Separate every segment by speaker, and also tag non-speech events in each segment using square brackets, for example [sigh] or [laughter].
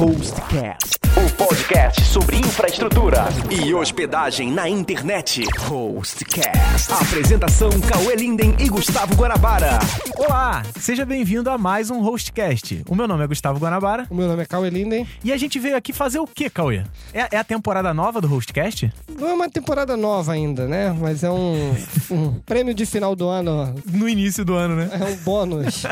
Speaker 1: Hostcast, o podcast sobre infraestrutura e hospedagem na internet. Hostcast. Apresentação Cauê Linden e Gustavo Guanabara.
Speaker 2: Olá, seja bem-vindo a mais um Hostcast. O meu nome é Gustavo Guanabara
Speaker 3: O meu nome é Cauê Linden.
Speaker 2: e a gente veio aqui fazer o quê, Cauê? É, é a temporada nova do Hostcast?
Speaker 3: Não é uma temporada nova ainda, né? Mas é um, [laughs] um prêmio de final do ano.
Speaker 2: No início do ano, né?
Speaker 3: É um bônus.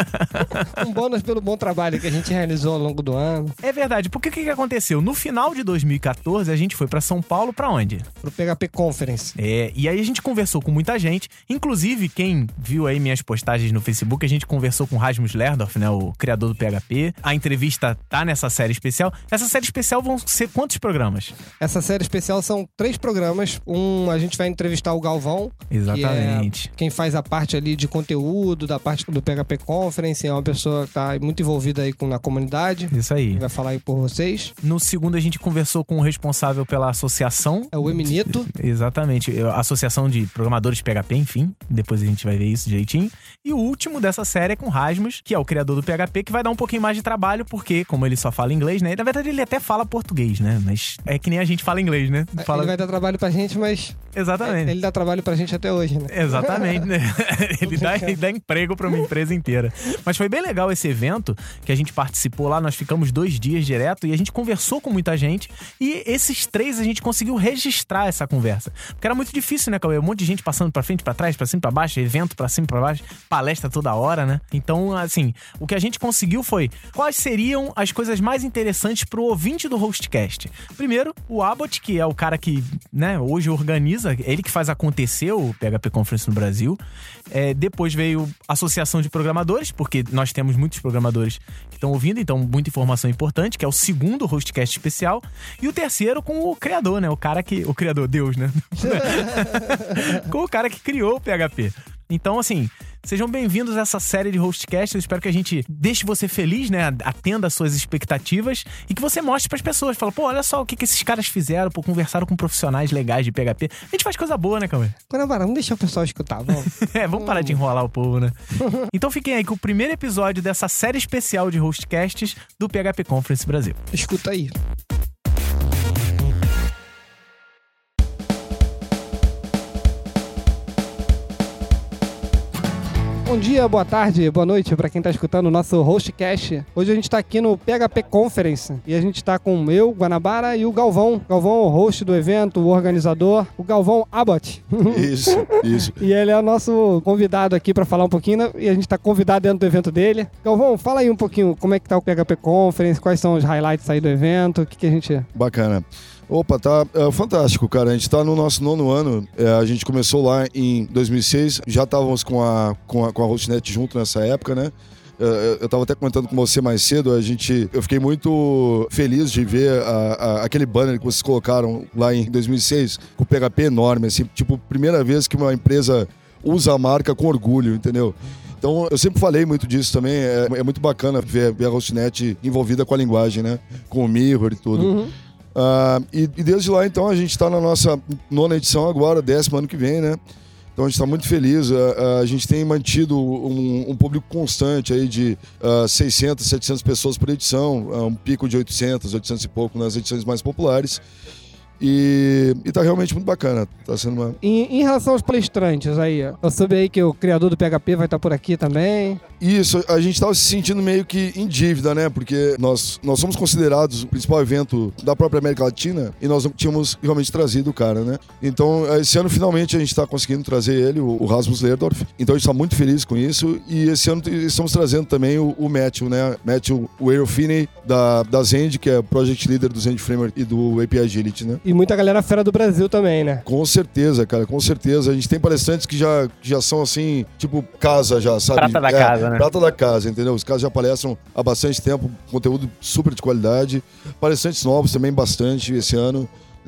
Speaker 3: [laughs] um bônus pelo bom trabalho que a gente realizou ao longo do ano.
Speaker 2: É verdade, porque o que, que aconteceu? No final de 2014, a gente foi pra São Paulo pra onde?
Speaker 3: Pro PHP Conference.
Speaker 2: É, e aí a gente conversou com muita gente, inclusive quem viu aí minhas postagens no Facebook, a gente conversou com o Rasmus Lerdorf, né, o criador do PHP. A entrevista tá nessa série especial. Essa série especial vão ser quantos programas?
Speaker 3: Essa série especial são três programas. Um, a gente vai entrevistar o Galvão.
Speaker 2: Exatamente.
Speaker 3: Que é quem faz a parte ali de conteúdo, da parte do PHP Conference. É uma pessoa que tá muito envolvida aí com, na comunidade.
Speaker 2: Isso aí.
Speaker 3: Vai falar aí por vocês.
Speaker 2: No segundo, a gente conversou com o responsável pela associação.
Speaker 3: É o Eminito.
Speaker 2: Exatamente, a Associação de Programadores PHP, enfim. Depois a gente vai ver isso direitinho. E o último dessa série é com o Rasmus, que é o criador do PHP, que vai dar um pouquinho mais de trabalho, porque, como ele só fala inglês, né? Na verdade, ele até fala português, né? Mas é que nem a gente fala inglês, né? Fala...
Speaker 3: Ele vai dar trabalho pra gente, mas
Speaker 2: Exatamente.
Speaker 3: ele dá trabalho pra gente até hoje, né?
Speaker 2: Exatamente, né? [laughs] [laughs] ele, dá, ele dá emprego pra uma empresa inteira. Mas foi bem legal esse evento que a gente participou lá. Nós ficamos dois dias direto e a gente conversou com muita gente. E esses três a gente conseguiu registrar essa conversa. Porque era muito difícil, né, Cauê? Um monte de gente passando pra frente, pra trás, pra cima, pra baixo, evento pra cima, pra baixo, palestra toda hora, né? Então, assim, o que a gente conseguiu foi quais seriam as coisas mais interessantes pro ouvinte do Hostcast. Primeiro, o Abbott, que é o cara que, né, hoje organiza, ele que faz acontecer o PHP Conference no Brasil. É, depois veio a Associação de Programadores, porque nós temos muitos programadores que estão ouvindo, então muita informação importante, que é o segundo Hostcast especial. E o terceiro com o criador, né? O cara que. O criador, Deus, né? [laughs] com o cara que criou o PHP. Então, assim, sejam bem-vindos a essa série de hostcast. Eu espero que a gente deixe você feliz, né? Atenda às suas expectativas e que você mostre pras pessoas. Fala, pô, olha só o que, que esses caras fizeram, pô, conversaram com profissionais legais de PHP. A gente faz coisa boa, né, Cauê?
Speaker 3: Guanabara, vamos deixar o pessoal escutar, vamos. [laughs]
Speaker 2: É, vamos parar de enrolar o povo, né? [laughs] Então fiquem aí com o primeiro episódio dessa série especial de hostcasts do PHP Conference Brasil.
Speaker 3: Escuta aí. Bom dia, boa tarde, boa noite para quem tá escutando o nosso Hostcast. Hoje a gente tá aqui no PHP Conference e a gente tá com eu, Guanabara e o Galvão. Galvão é o host do evento, o organizador, o Galvão Abbott. [laughs]
Speaker 4: Isso, isso.
Speaker 3: E ele é o nosso convidado aqui para falar um pouquinho, e a gente tá convidado dentro do evento dele. Galvão, fala aí um pouquinho como é que tá o PHP Conference, quais são os highlights aí do evento, o que, que a gente...
Speaker 4: Bacana. Opa, tá é, fantástico, cara. A gente tá no nosso nono ano. É, a gente começou lá em 2006. Já estávamos com a, com a, com a Hostnet junto nessa época, né? É, Eu estava até comentando com você mais cedo, a gente, eu fiquei muito feliz de ver a- a- aquele banner que vocês colocaram lá em 2006, com o PHP enorme, assim, tipo, primeira vez que uma empresa usa a marca com orgulho, entendeu? Então, eu sempre falei muito disso também, é, é muito bacana ver, ver a Hostnet envolvida com a linguagem, né? Com o Mirror e tudo. Ah, e, e desde lá, então, a gente está na nossa nona edição agora, décimo ano que vem, né? Então a gente está muito feliz. A, a gente tem mantido um, um público constante aí de ah, 600, 700 pessoas por edição, ah, um pico de 800, 800 e pouco nas edições mais populares. E, e tá realmente muito bacana. Tá sendo uma.
Speaker 3: Em, em relação aos palestrantes aí, eu soube aí que o criador do PHP vai estar por aqui também.
Speaker 4: Isso, a gente tava se sentindo meio que em dívida, né? Porque nós, nós somos considerados o principal evento da própria América Latina e nós não tínhamos realmente trazido o cara, né? Então, esse ano finalmente a gente tá conseguindo trazer ele, o, o Rasmus Lerdorf. Então a gente tá muito feliz com isso. E esse ano estamos trazendo também o, o Matthew, né? Matthew Ware Finney, da, da Zend, que é Project Leader do Zend Framework e do API Agility, né?
Speaker 3: E muita galera fera do Brasil também, né?
Speaker 4: Com certeza, cara, com certeza. A gente tem palestrantes que já, que já são assim, tipo, casa já, sabe?
Speaker 2: Prata da casa, né?
Speaker 4: Prata da casa, entendeu? Os caras já palestram há bastante tempo, conteúdo super de qualidade. Palestrantes novos também bastante esse ano.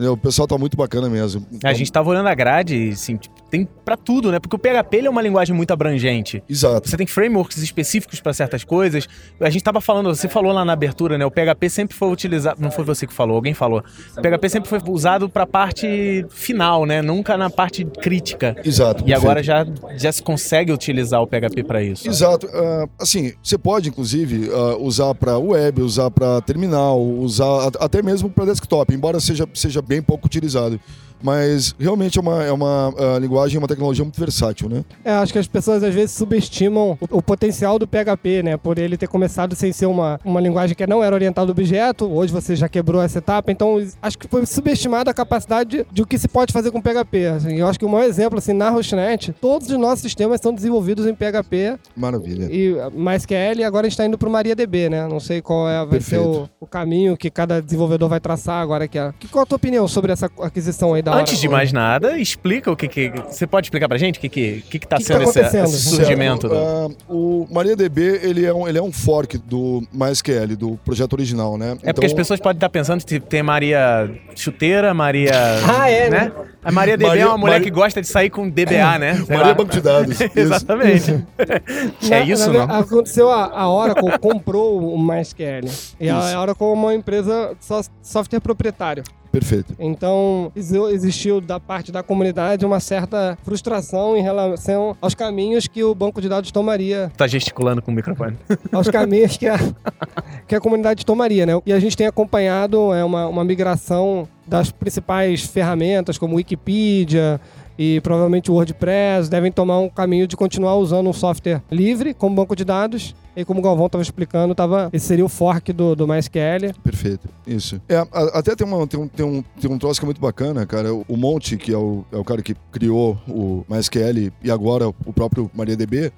Speaker 4: O pessoal tá muito bacana mesmo.
Speaker 2: A gente tava olhando a grade assim, tipo, tem pra tudo, né? Porque o PHP é uma linguagem muito abrangente.
Speaker 4: Exato.
Speaker 2: Você tem frameworks específicos pra certas coisas. A gente tava falando, você falou lá na abertura, né? O PHP sempre foi utilizado. Não foi você que falou, alguém falou. O PHP sempre foi usado pra parte final, né? Nunca na parte crítica.
Speaker 4: Exato.
Speaker 2: E
Speaker 4: perfeito.
Speaker 2: agora já, já se consegue utilizar o PHP pra isso.
Speaker 4: Exato. Ah, assim, você pode, inclusive, ah, usar para web, usar para terminal, usar até mesmo para desktop, embora seja, seja bem pouco utilizado. Mas realmente é uma, é uma ah, linguagem, uma tecnologia muito versátil, né?
Speaker 3: É, acho que as pessoas às vezes subestimam o, o potencial do PHP, né? Por ele ter começado sem ser uma, uma linguagem que não era orientada ao objeto, hoje você já quebrou essa etapa, então acho que foi subestimada a capacidade de, de o que se pode fazer com PHP. Assim, eu acho que o maior exemplo, assim, na Hostnet, todos os nossos sistemas são desenvolvidos em PHP
Speaker 4: Maravilha.
Speaker 3: e MySQL, e agora a gente está indo para o MariaDB, né? Não sei qual é, vai ser
Speaker 4: Perfeito.
Speaker 3: o, o caminho que cada desenvolvedor vai traçar agora. Que é. Que- Qual a tua opinião sobre essa aquisição aí da
Speaker 2: Antes de mais nada, explica o que que. Você pode explicar pra gente o que que, que, que tá
Speaker 3: Que que
Speaker 2: sendo
Speaker 3: tá
Speaker 2: esse, esse surgimento?
Speaker 4: Certo.
Speaker 2: do-
Speaker 4: Ah, o MariaDB, ele é, um, ele é um fork do MySQL, do projeto original, né?
Speaker 2: É porque as pessoas podem estar pensando que tem Maria Chuteira, Maria. [laughs]
Speaker 3: Ah, é,
Speaker 2: né?
Speaker 3: né?
Speaker 2: A Maria DB
Speaker 4: Maria-
Speaker 2: é uma mulher
Speaker 4: Maria-
Speaker 2: que gosta de sair com DBA, né? Sei
Speaker 4: Maria
Speaker 2: lá.
Speaker 4: Banco de Dados. [laughs]
Speaker 2: Exatamente. [laughs] É isso,
Speaker 3: na-
Speaker 2: não?
Speaker 3: Aconteceu, a, a Oracle comprou o MySQL. E a Oracle é uma empresa só software proprietário.
Speaker 4: Perfeito.
Speaker 3: Então, exi- existiu da parte da comunidade uma certa frustração em relação aos caminhos que o banco de dados tomaria,
Speaker 2: Tá gesticulando com o microfone. [laughs]
Speaker 3: aos caminhos que a, que a comunidade tomaria, né? E a gente tem acompanhado é, uma, uma migração das principais ferramentas, como Wikipedia e provavelmente o WordPress, devem tomar um caminho de continuar usando um software livre como banco de dados. E como o Galvão estava explicando, tava, esse seria o fork do, do MySQL.
Speaker 4: Perfeito, isso. É, a- até tem, uma, tem, um, tem, um, tem um troço que é muito bacana, cara. O Monte, que é o, é o cara que criou o MySQL e agora o próprio MariaDB,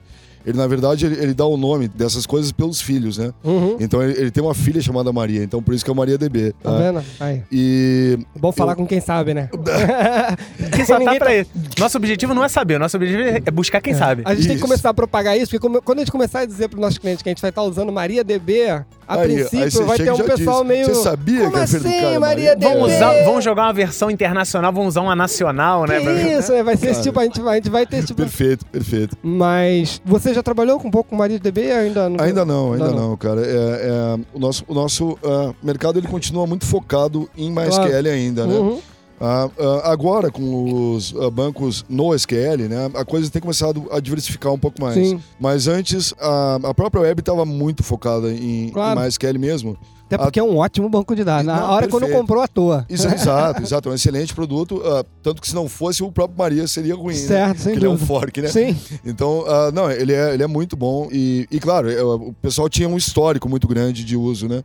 Speaker 4: ele, na verdade, ele, ele dá o nome dessas coisas pelos filhos, né?
Speaker 3: Uhum.
Speaker 4: Então ele, ele tem uma filha chamada Maria, então por isso que é o MariaDB.
Speaker 3: Tá
Speaker 4: tá?
Speaker 3: vendo? Aí.
Speaker 4: E
Speaker 3: Bom falar
Speaker 4: Eu-
Speaker 3: com quem sabe, né? [laughs]
Speaker 2: Quem só tá pra isso. Nosso objetivo não é saber, nosso objetivo é buscar quem sabe.
Speaker 3: A gente tem que
Speaker 4: Isso.
Speaker 3: começar a propagar isso, porque quando a gente começar a dizer para os nossos clientes que a gente vai estar usando MariaDB, a
Speaker 4: Aí- aí
Speaker 3: princípio
Speaker 4: você
Speaker 3: vai ter um pessoal
Speaker 4: diz,
Speaker 3: meio.
Speaker 4: "Você sabia
Speaker 3: Como
Speaker 4: que
Speaker 3: assim,
Speaker 4: cara é
Speaker 3: MariaDB?
Speaker 2: Vamos, usar, vamos jogar uma versão internacional, vamos usar uma nacional, né?
Speaker 3: Que
Speaker 2: pra-
Speaker 3: isso, né? Vai ser esse tipo, a gente vai, a gente vai ter esse tipo.
Speaker 4: perfeito, perfeito.
Speaker 3: Mas você já trabalhou com um pouco com MariaDB ainda? Não...
Speaker 4: Ainda não, ainda
Speaker 3: Ainda
Speaker 4: não, cara. É, é, o nosso, o nosso ah, mercado ele continua muito focado em MySQL
Speaker 3: Claro.
Speaker 4: ainda, né?
Speaker 3: Uhum.
Speaker 4: Ah, ah, agora, com os ah, bancos no SQL, né, a coisa tem começado a diversificar um pouco mais.
Speaker 3: Sim.
Speaker 4: Mas antes, a, a própria web estava muito focada em,
Speaker 3: Claro.
Speaker 4: em MySQL mesmo.
Speaker 3: Até porque é um ótimo banco de dados. Na
Speaker 4: Não,
Speaker 3: hora quando
Speaker 4: perfeito.
Speaker 3: comprou à toa.
Speaker 4: Isso, [laughs] exato, exato. É um excelente produto. ah, tanto que se não fosse, o próprio Maria seria ruim. né?
Speaker 3: Certo, sem
Speaker 4: Porque ele é um fork, né?
Speaker 3: Sim.
Speaker 4: Então, ah, não, ele é, ele é muito bom. E, e claro, o pessoal tinha um histórico muito grande de uso, né?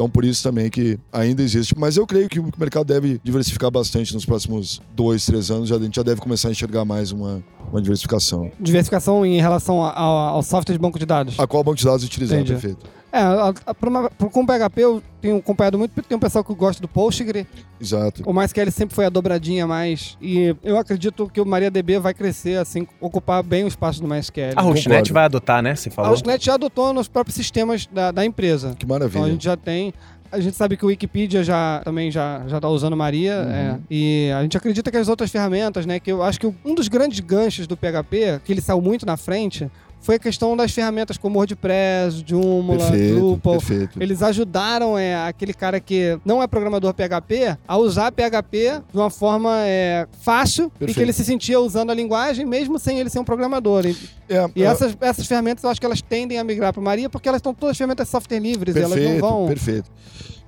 Speaker 4: Então, por isso também que ainda existe. Mas eu creio que o mercado deve diversificar bastante nos próximos dois, três anos. Já, a gente já deve começar a enxergar mais uma, uma diversificação.
Speaker 3: Diversificação em relação ao, ao software de banco de dados.
Speaker 4: A qual banco de dados utilizar,
Speaker 3: Entendi.
Speaker 4: perfeito.
Speaker 3: É, a- a- pra uma- pra- com o PHP eu tenho acompanhado muito, porque tem um pessoal que gosta do Postgre.
Speaker 4: Exato.
Speaker 3: O MySQL sempre foi a dobradinha a mais. E eu acredito que o MariaDB vai crescer, assim, ocupar bem o espaço do MySQL.
Speaker 2: A Hostnet vai adotar, né? Você
Speaker 3: A
Speaker 2: falou.
Speaker 3: Hostnet já adotou nos próprios sistemas da, da empresa.
Speaker 4: Que
Speaker 3: Então a
Speaker 4: maravilha.
Speaker 3: gente já tem. A gente sabe que o Wikipedia já também já já está usando Maria.
Speaker 4: Uhum.
Speaker 3: é, e a gente acredita que as outras ferramentas, né? Que eu acho que um dos grandes ganchos do PHP, que ele saiu muito na frente, foi a questão das ferramentas como WordPress, Joomla,
Speaker 4: Perfeito,
Speaker 3: Drupal.
Speaker 4: perfeito.
Speaker 3: Eles ajudaram é, aquele cara que não é programador PHP a usar PHP de uma forma é, fácil e que
Speaker 4: Perfeito.
Speaker 3: ele se sentia usando a linguagem mesmo sem ele ser um programador. E,
Speaker 4: É,
Speaker 3: e
Speaker 4: é,
Speaker 3: essas, essas ferramentas eu acho que elas tendem a migrar para Maria porque elas estão todas ferramentas software livres e elas não
Speaker 4: Perfeito,
Speaker 3: vão.
Speaker 4: perfeito.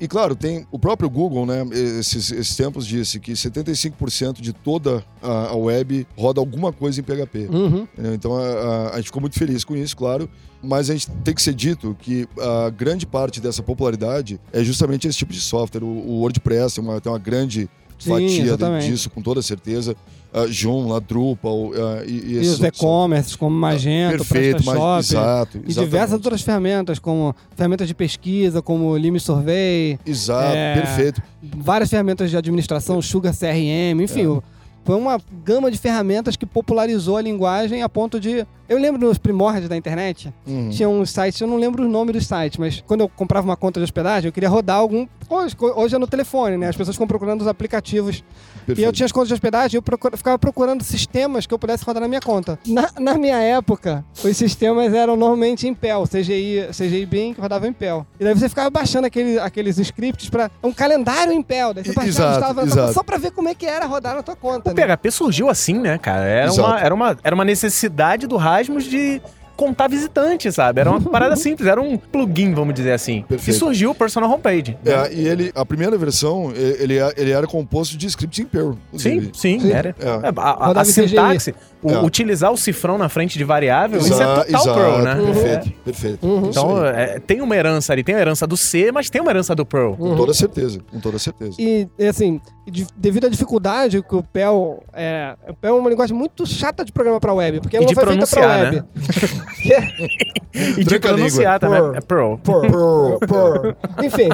Speaker 4: E claro, tem o próprio Google, né? Esses, esses tempos disse que 75% de toda a, a web roda alguma coisa em PHP.
Speaker 3: Uhum.
Speaker 4: Então a, a- a gente ficou muito feliz com isso, claro. Mas a gente tem que ser dito que a grande parte dessa popularidade é justamente esse tipo de software. O, o WordPress tem uma, tem uma grande
Speaker 3: Sim,
Speaker 4: fatia
Speaker 3: exatamente.
Speaker 4: disso, com toda certeza. Uh, Drupal uh, e, e
Speaker 3: E
Speaker 4: esses
Speaker 3: os e-commerce como Magento,
Speaker 4: Perfeito, mas, exato.
Speaker 3: E diversas outras ferramentas, como ferramentas de pesquisa, como Lime Survey,
Speaker 4: Exato,
Speaker 3: É.
Speaker 4: perfeito.
Speaker 3: várias ferramentas de administração, Sugar CRM, enfim.
Speaker 4: É.
Speaker 3: Foi uma gama de ferramentas que popularizou a linguagem a ponto de Eu lembro nos primórdios da internet,
Speaker 4: Uhum.
Speaker 3: tinha uns sites, eu não lembro o nome dos sites, mas quando eu comprava uma conta de hospedagem, eu queria rodar algum. Hoje, hoje é no telefone, né? As pessoas ficam procurando os aplicativos. E eu
Speaker 4: Perfeito.
Speaker 3: tinha as contas de hospedagem, eu procura- ficava procurando sistemas que eu pudesse rodar na minha conta. Na, na minha época, os sistemas eram normalmente em PEL, CGI, CGI Bing rodava em PEL. E daí você ficava baixando aquele, aqueles scripts para um calendário em PEL. Daí você baixava,
Speaker 4: exato,
Speaker 3: instalava,
Speaker 4: exato.
Speaker 3: só pra ver como é que era rodar na tua conta.
Speaker 2: O
Speaker 3: né?
Speaker 2: PHP surgiu assim, né, cara? Era
Speaker 4: Exato.
Speaker 2: uma, era, uma, era uma necessidade do Rasmus de contar visitante, sabe? Era uma parada simples, era um plugin, vamos dizer assim.
Speaker 4: Perfeito.
Speaker 2: E surgiu o Personal Homepage.
Speaker 4: É, e ele, a primeira versão, ele, ele era composto de scripts em Perl.
Speaker 2: Sim, sim,
Speaker 3: Sim.
Speaker 2: era.
Speaker 4: É.
Speaker 2: É, a, a- a sintaxe, o-
Speaker 4: É.
Speaker 2: utilizar o cifrão na frente de variável, isso é total
Speaker 4: exato,
Speaker 2: Perl, né?
Speaker 4: Perfeito, perfeito.
Speaker 3: Uhum.
Speaker 2: Então, é, tem uma herança ali, tem a herança do C, mas tem uma herança do Perl.
Speaker 4: Com toda certeza, com toda certeza.
Speaker 3: E, assim, de- devido à dificuldade que o PEL é. O PEL é uma linguagem muito chata de programar pra web, porque ela
Speaker 2: E
Speaker 3: não
Speaker 2: de
Speaker 3: foi feita pra
Speaker 2: pronunciar,
Speaker 3: web. [laughs] Que é- [laughs]
Speaker 2: E de pronunciar também. É Perl.
Speaker 3: Purr, purr. Enfim,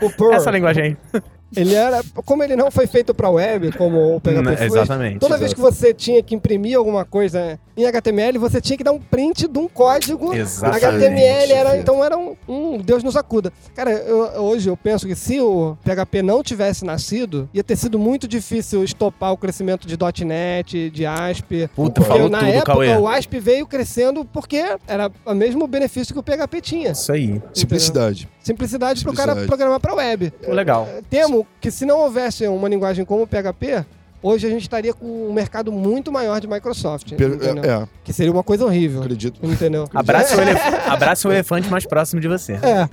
Speaker 3: o Purr,
Speaker 2: Essa linguagem aí.
Speaker 3: Ele era. Como ele não foi feito pra web, como o PHP foi,
Speaker 2: exatamente,
Speaker 3: Toda vez que você tinha que imprimir alguma coisa em HTML, você tinha que dar um print de um código
Speaker 2: Exatamente.
Speaker 3: HTML. Era, então era um, um Deus nos acuda. Cara, eu- hoje eu penso que se o PHP não tivesse nascido, ia ter sido muito difícil estopar o crescimento de .NET, de ASP.
Speaker 2: Puta,
Speaker 3: Porque
Speaker 2: falou
Speaker 3: na
Speaker 2: tudo,
Speaker 3: época
Speaker 2: Cauê.
Speaker 3: o ASP veio crescendo porque era o mesmo benefício que o PHP tinha.
Speaker 2: Isso aí.
Speaker 4: Simplicidade.
Speaker 3: Simplicidade para o cara programar para web.
Speaker 2: Legal.
Speaker 3: Temo que se não houvesse uma linguagem como o PHP, hoje a gente estaria com um mercado muito maior de Microsoft.
Speaker 4: Per- é, é,
Speaker 3: Que seria uma coisa horrível.
Speaker 4: acredito.
Speaker 3: Entendeu?
Speaker 2: Abraça o, elef... Abraça o elefante mais próximo de você.
Speaker 3: É.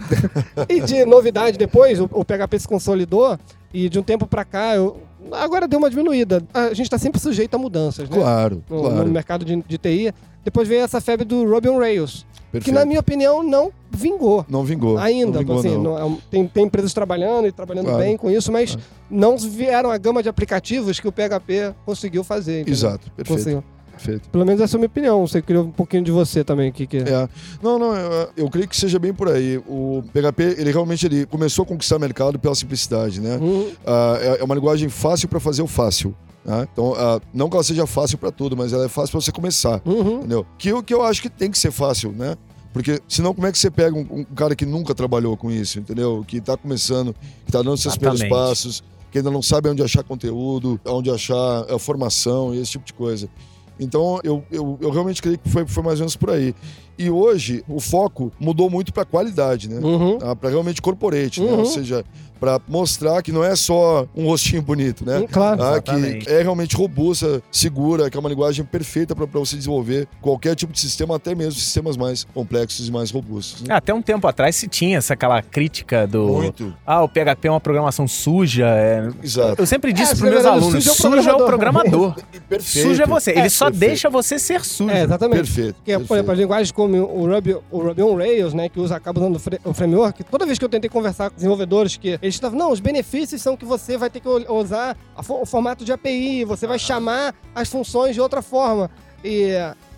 Speaker 3: E de novidade, depois o, o PHP se consolidou e de um tempo pra cá, eu- agora deu uma diminuída. A gente tá sempre sujeito a mudanças, né?
Speaker 4: Claro,
Speaker 3: No,
Speaker 4: claro.
Speaker 3: no mercado de, de TI. Depois veio essa febre do Ruby on Rails, que
Speaker 4: Perfeito.
Speaker 3: na minha opinião não vingou.
Speaker 4: Não vingou.
Speaker 3: Ainda,
Speaker 4: não vingou,
Speaker 3: assim,
Speaker 4: não.
Speaker 3: não é tem, tem empresas trabalhando e trabalhando
Speaker 4: Claro.
Speaker 3: bem com isso, mas não vieram a gama de aplicativos que o PHP conseguiu fazer. entendeu?
Speaker 4: Exato, perfeito.
Speaker 3: Conseguiu.
Speaker 4: Perfeito.
Speaker 3: Pelo menos essa é a minha opinião. Você queria um pouquinho de você também, que que
Speaker 4: É. Não, não, eu, eu creio que seja bem por aí. O PHP, ele realmente ele começou a conquistar mercado pela simplicidade, né?
Speaker 3: Hum,
Speaker 4: Ah, é, é uma linguagem fácil para fazer o fácil. né? Então, ah, não que ela seja fácil para tudo, mas ela é fácil para você começar.
Speaker 3: uhum.
Speaker 4: Entendeu? Que o que eu acho que tem que ser fácil, né? Porque senão como é que você pega um, um cara que nunca trabalhou com isso, entendeu? Que tá começando, que tá dando seus primeiros
Speaker 2: Exatamente.
Speaker 4: passos, que ainda não sabe onde achar conteúdo, onde achar eh, formação e esse tipo de coisa. Então, eu, eu, eu realmente creio que foi, foi mais ou menos por aí. E hoje, o foco mudou muito para qualidade, né?
Speaker 3: Uhum.
Speaker 4: para realmente corporate, né?
Speaker 3: Uhum.
Speaker 4: Ou seja, para mostrar que não é só um rostinho bonito, né?
Speaker 3: Claro.
Speaker 4: Ah, que é realmente robusta, segura, que é uma linguagem perfeita para você desenvolver qualquer tipo de sistema, até mesmo sistemas mais complexos e mais robustos. né?
Speaker 2: Até um tempo atrás se tinha essa aquela crítica do.
Speaker 4: Muito.
Speaker 2: Ah, o PHP é uma programação suja. é-
Speaker 4: Exato.
Speaker 2: Eu sempre disse
Speaker 3: É,
Speaker 2: para meus alunos:
Speaker 3: sujo é o
Speaker 2: sujo é o
Speaker 3: programador.
Speaker 2: programador. [laughs] Sujo é você. Ele
Speaker 3: É,
Speaker 2: só
Speaker 4: perfeito.
Speaker 2: deixa você ser sujo.
Speaker 3: É, exatamente.
Speaker 4: Perfeito.
Speaker 3: Porque, por
Speaker 4: perfeito.
Speaker 3: exemplo, as linguagens como o Ruby, o Ruby on Rails, né, que usa, acaba usando o framework, toda vez que eu tentei conversar com desenvolvedores que eles estavam, não, os benefícios são que você vai ter que usar o formato de API, você vai chamar as funções de outra forma. E,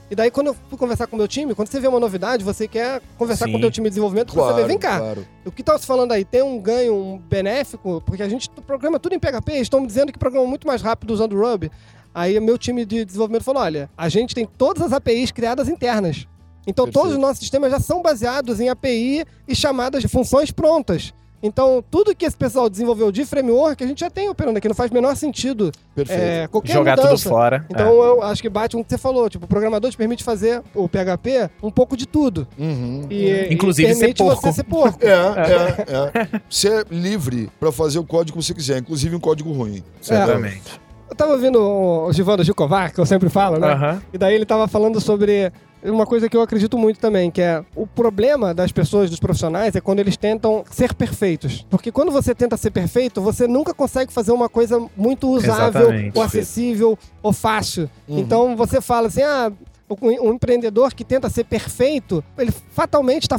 Speaker 3: e daí, quando eu fui conversar com o meu time, quando você vê uma novidade, você quer conversar
Speaker 2: Sim.
Speaker 3: com o teu time de desenvolvimento
Speaker 4: Claro,
Speaker 3: saber, vem cá,
Speaker 4: claro.
Speaker 3: o que tá se falando aí? Tem um ganho um benéfico? Porque a gente programa tudo em PHP, estão dizendo que programa muito mais rápido usando Ruby. Aí meu time de desenvolvimento falou: olha, a gente tem todas as APIs criadas internas. Então
Speaker 4: Perfeito.
Speaker 3: todos os nossos sistemas já são baseados em API e chamadas de funções prontas. Então, tudo que esse pessoal desenvolveu de framework, a gente já tem operando aqui. Não faz o menor sentido é, qualquer
Speaker 2: Jogar tudo
Speaker 3: mudança.
Speaker 2: fora.
Speaker 3: Então,
Speaker 2: É.
Speaker 3: eu acho que bate com o que você falou. Tipo, o programador te permite fazer o PHP um pouco de tudo.
Speaker 4: Uhum.
Speaker 3: E,
Speaker 2: Inclusive
Speaker 3: e
Speaker 2: ser
Speaker 3: permite
Speaker 2: porco.
Speaker 3: você ser porco. [laughs]
Speaker 4: É, é, é. Você é livre para fazer o código que você quiser, inclusive um código ruim.
Speaker 2: Exatamente.
Speaker 3: Eu tava ouvindo o Givando Jukovar, que eu sempre falo, né?
Speaker 2: Aham.
Speaker 3: E daí ele tava falando sobre uma coisa que eu acredito muito também, que é o problema das pessoas, dos profissionais, é quando eles tentam ser perfeitos. Porque quando você tenta ser perfeito, você nunca consegue fazer uma coisa muito usável,
Speaker 2: Exatamente.
Speaker 3: ou acessível, ou fácil.
Speaker 4: Uhum.
Speaker 3: Então você fala assim, ah. Um empreendedor que tenta ser perfeito, ele fatalmente está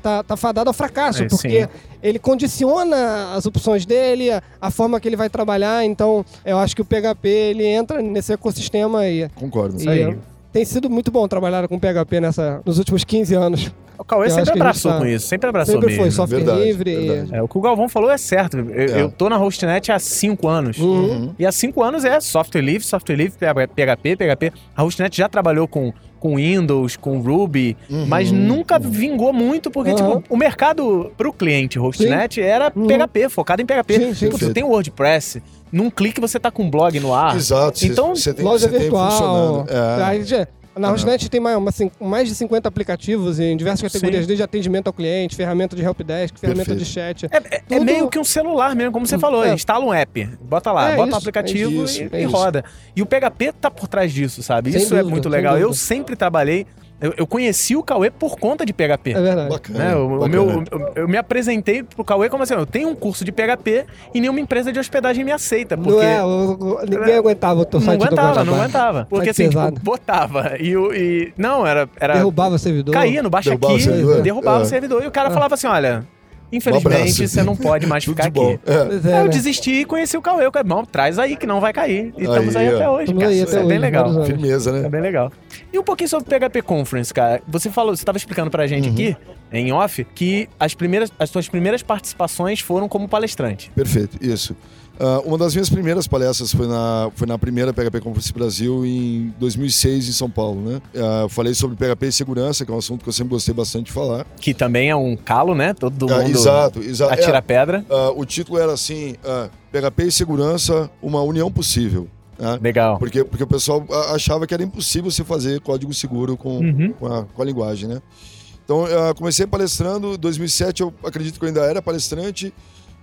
Speaker 3: tá, tá fadado ao fracasso,
Speaker 2: É,
Speaker 3: porque
Speaker 2: sim.
Speaker 3: ele condiciona as opções dele, a, a forma que ele vai trabalhar. Então, eu acho que o PHP ele entra nesse ecossistema aí.
Speaker 4: Concordo.
Speaker 3: E
Speaker 2: Isso aí.
Speaker 3: Tem sido muito bom trabalhar com PHP nessa, nos últimos 15 anos.
Speaker 2: O Cauê sempre abraçou
Speaker 3: tá-
Speaker 2: com isso, sempre abraçou
Speaker 3: Sempre
Speaker 2: mesmo.
Speaker 3: foi software
Speaker 4: Verdade,
Speaker 3: livre. e-
Speaker 4: verdade.
Speaker 2: É, o que o Galvão falou é certo. Eu,
Speaker 4: É.
Speaker 2: eu tô na Hostnet há cinco anos.
Speaker 3: Uhum.
Speaker 2: E há cinco anos é software livre, software livre, PHP, PHP. A Hostnet já trabalhou com com Windows, com Ruby,
Speaker 4: Uhum,
Speaker 2: mas nunca vingou muito, porque,
Speaker 3: Aham.
Speaker 2: tipo, o mercado pro cliente hostnet era
Speaker 3: Uhum.
Speaker 2: PHP, focado em PHP.
Speaker 3: Sim, sim.
Speaker 2: Tipo, tu tem o WordPress, num clique você tá com um blog no ar.
Speaker 4: Exato.
Speaker 2: Então,
Speaker 4: cê tem,
Speaker 3: Loja virtual.
Speaker 4: funcionando. É.
Speaker 3: Aí, já- na. Hostnet tem mais, uma cin- mais de 50 aplicativos em diversas categorias,
Speaker 2: Sim.
Speaker 3: desde atendimento ao cliente, ferramenta de helpdesk, ferramenta
Speaker 4: Perfeito.
Speaker 3: de chat.
Speaker 2: É, é- é meio que um celular mesmo, como você falou.
Speaker 3: É.
Speaker 2: Instala um app, bota lá,
Speaker 3: É
Speaker 2: bota
Speaker 3: isso,
Speaker 2: um aplicativo
Speaker 4: é isso,
Speaker 2: e,
Speaker 3: é
Speaker 2: e roda. E o PHP tá por trás disso, sabe?
Speaker 3: Sem
Speaker 2: isso é
Speaker 3: dúvida,
Speaker 2: muito
Speaker 3: sem
Speaker 2: legal. Eu sempre trabalhei. Eu, eu conheci o Cauê por conta de PHP.
Speaker 3: É verdade.
Speaker 4: Bacana.
Speaker 2: Né? O, o
Speaker 4: bacana.
Speaker 2: meu, eu, eu me apresentei pro Cauê como assim, eu tenho um curso de PHP e nenhuma empresa de hospedagem me aceita. Porque
Speaker 3: Não é, o- o- ninguém aguentava o teu
Speaker 2: não
Speaker 3: site do
Speaker 2: aguentava, não aguentava. Porque
Speaker 3: Site
Speaker 2: assim, tipo, botava e, o- e não, era, era
Speaker 3: Derrubava o servidor.
Speaker 2: caía no baixa
Speaker 4: Derrubava
Speaker 2: aqui,
Speaker 4: o servidor?
Speaker 2: derrubava
Speaker 4: É.
Speaker 2: o servidor e o cara
Speaker 3: É.
Speaker 2: falava assim, olha,
Speaker 4: Um
Speaker 2: infelizmente
Speaker 4: abraço.
Speaker 2: você não pode mais ficar
Speaker 4: bom.
Speaker 2: aqui.
Speaker 4: É.
Speaker 3: É,
Speaker 2: Aí eu
Speaker 3: né?
Speaker 2: desisti e conheci o Cauê. O Cauê, irmão, traz aí que não vai cair. E estamos aí
Speaker 4: ó.
Speaker 2: até hoje,
Speaker 3: aí
Speaker 2: Isso
Speaker 3: até
Speaker 2: é bem
Speaker 3: hoje,
Speaker 2: legal.
Speaker 3: vários anos.
Speaker 4: Firmeza,
Speaker 2: É
Speaker 4: né?
Speaker 2: bem legal. E um pouquinho sobre o PHP Conference, cara. Você falou, você estava explicando pra
Speaker 4: Uhum.
Speaker 2: gente aqui, em off, que as primeiras, as suas primeiras participações foram como palestrante.
Speaker 4: Perfeito, isso. Ah, uma das minhas primeiras palestras foi na, foi na primeira PHP Conference Brasil em 2006 em São Paulo, né? Eu falei sobre PHP e segurança, que é um assunto que eu sempre gostei bastante de falar.
Speaker 2: Que também é um calo, né? Todo
Speaker 4: Ah,
Speaker 2: mundo
Speaker 4: exato, exato.
Speaker 2: atira
Speaker 4: É,
Speaker 2: pedra.
Speaker 4: o título era assim: PHP e segurança, uma união possível. Né?
Speaker 2: Legal.
Speaker 4: Porque, porque o pessoal ah, achava que era impossível você fazer código seguro com,
Speaker 2: Uhum.
Speaker 4: com, a, com a linguagem, né? Então, eu comecei palestrando, em 2007 eu acredito que eu ainda era palestrante,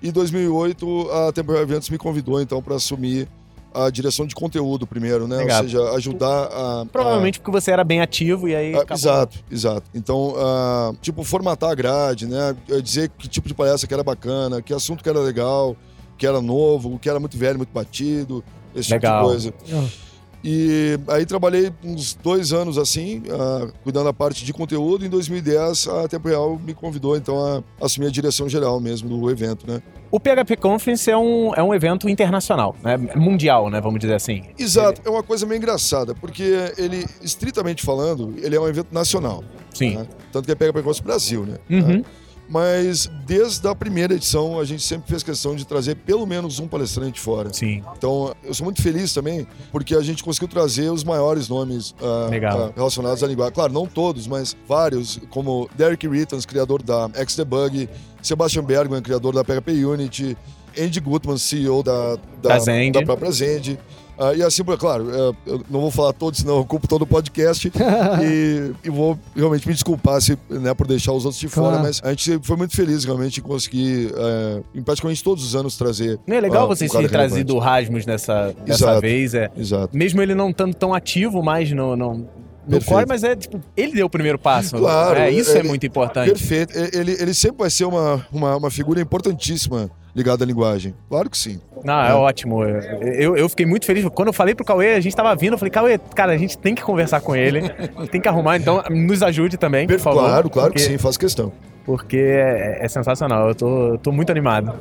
Speaker 4: e em 2008 a Temporal Eventos me convidou, então, para assumir a direção de conteúdo primeiro, né?
Speaker 2: Legal.
Speaker 4: Ou seja, ajudar a...
Speaker 2: Provavelmente porque você era bem ativo e aí.
Speaker 4: a- a-
Speaker 2: acabou.
Speaker 4: exato, exato. Então, ah, tipo, formatar a grade, né? Dizer que tipo de palestra que era bacana, que assunto que era legal, que era novo, que era muito velho, muito batido, esse
Speaker 2: Legal.
Speaker 4: tipo de coisa.
Speaker 3: Ah.
Speaker 4: E aí trabalhei uns dois anos assim, ah, cuidando da parte de conteúdo. Em 2010, a Tempo Real me convidou então a assumir a direção geral mesmo do evento, né?
Speaker 2: O PHP Conference é um, é um evento internacional, né? Mundial, né? Vamos dizer assim.
Speaker 4: Exato, é uma coisa meio engraçada, porque ele, estritamente falando, ele é um evento nacional.
Speaker 2: Sim.
Speaker 4: né? Tanto que é PHP Conference Brasil, né?
Speaker 2: Uhum.
Speaker 4: Mas desde a primeira edição, a gente sempre fez questão de trazer pelo menos um palestrante fora.
Speaker 2: Sim.
Speaker 4: Então, eu sou muito feliz também, porque a gente conseguiu trazer os maiores nomes
Speaker 2: Legal.
Speaker 4: ah, relacionados à linguagem. Claro, não todos, mas vários, como Derek Rittans, criador da Xdebug, Sebastian Bergman, criador da PHP Unity, Andy Gutman, CEO da,
Speaker 2: Da Zend.
Speaker 4: da própria Zend. Ah, e assim, claro, eh, eu não vou falar todos, senão eu ocupo todo o podcast. [laughs] e, e vou realmente me desculpar se, né, por deixar os outros de fora,
Speaker 3: Claro.
Speaker 4: mas a gente foi muito feliz realmente em conseguir, eh, em praticamente todos os anos, trazer.
Speaker 2: Não é legal
Speaker 4: ah,
Speaker 2: vocês
Speaker 4: um
Speaker 2: terem trazido o. Rasmus nessa, dessa
Speaker 4: Exato.
Speaker 2: vez. É,
Speaker 4: Exato.
Speaker 2: mesmo ele não estando tão ativo mais no, no, no core, mas é tipo, ele deu o primeiro passo.
Speaker 4: Claro,
Speaker 2: É, isso é
Speaker 4: ele-
Speaker 2: muito importante.
Speaker 4: Perfeito. Ele, ele sempre vai ser uma, uma, uma figura importantíssima ligada à linguagem. Claro que sim.
Speaker 2: Não, é ótimo. Eu, eu fiquei muito feliz. Quando eu falei pro Cauê, a gente tava vindo, eu falei, Cauê, cara, a gente tem que conversar com ele, tem que arrumar, então nos ajude também, por favor.
Speaker 4: claro, claro
Speaker 2: porque,
Speaker 4: que sim, faço questão.
Speaker 2: Porque é, é sensacional, eu tô, eu tô muito animado.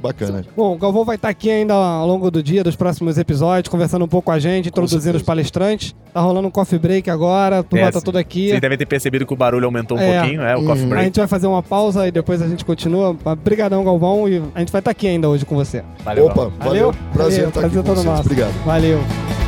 Speaker 4: Bacana.
Speaker 3: Bom, o Galvão vai estar aqui ainda ao longo do dia, dos próximos episódios, conversando um pouco com a gente, introduzindo os palestrantes. Tá rolando um coffee break agora, a turma
Speaker 2: É,
Speaker 3: tá toda aqui.
Speaker 2: Vocês devem ter percebido que o barulho aumentou um
Speaker 3: É.
Speaker 2: pouquinho, é, o
Speaker 4: Uhum.
Speaker 2: coffee
Speaker 3: A
Speaker 2: break.
Speaker 3: gente vai fazer uma pausa e depois a gente continua. Mas Brigadão, Galvão, e a gente vai estar aqui ainda hoje com você.
Speaker 2: Valeu,
Speaker 4: Opa, valeu. Prazer
Speaker 3: Valeu,
Speaker 4: estar aqui
Speaker 3: prazer
Speaker 4: com
Speaker 3: todo
Speaker 4: vocês.
Speaker 3: nosso.
Speaker 4: Obrigado.
Speaker 3: Valeu.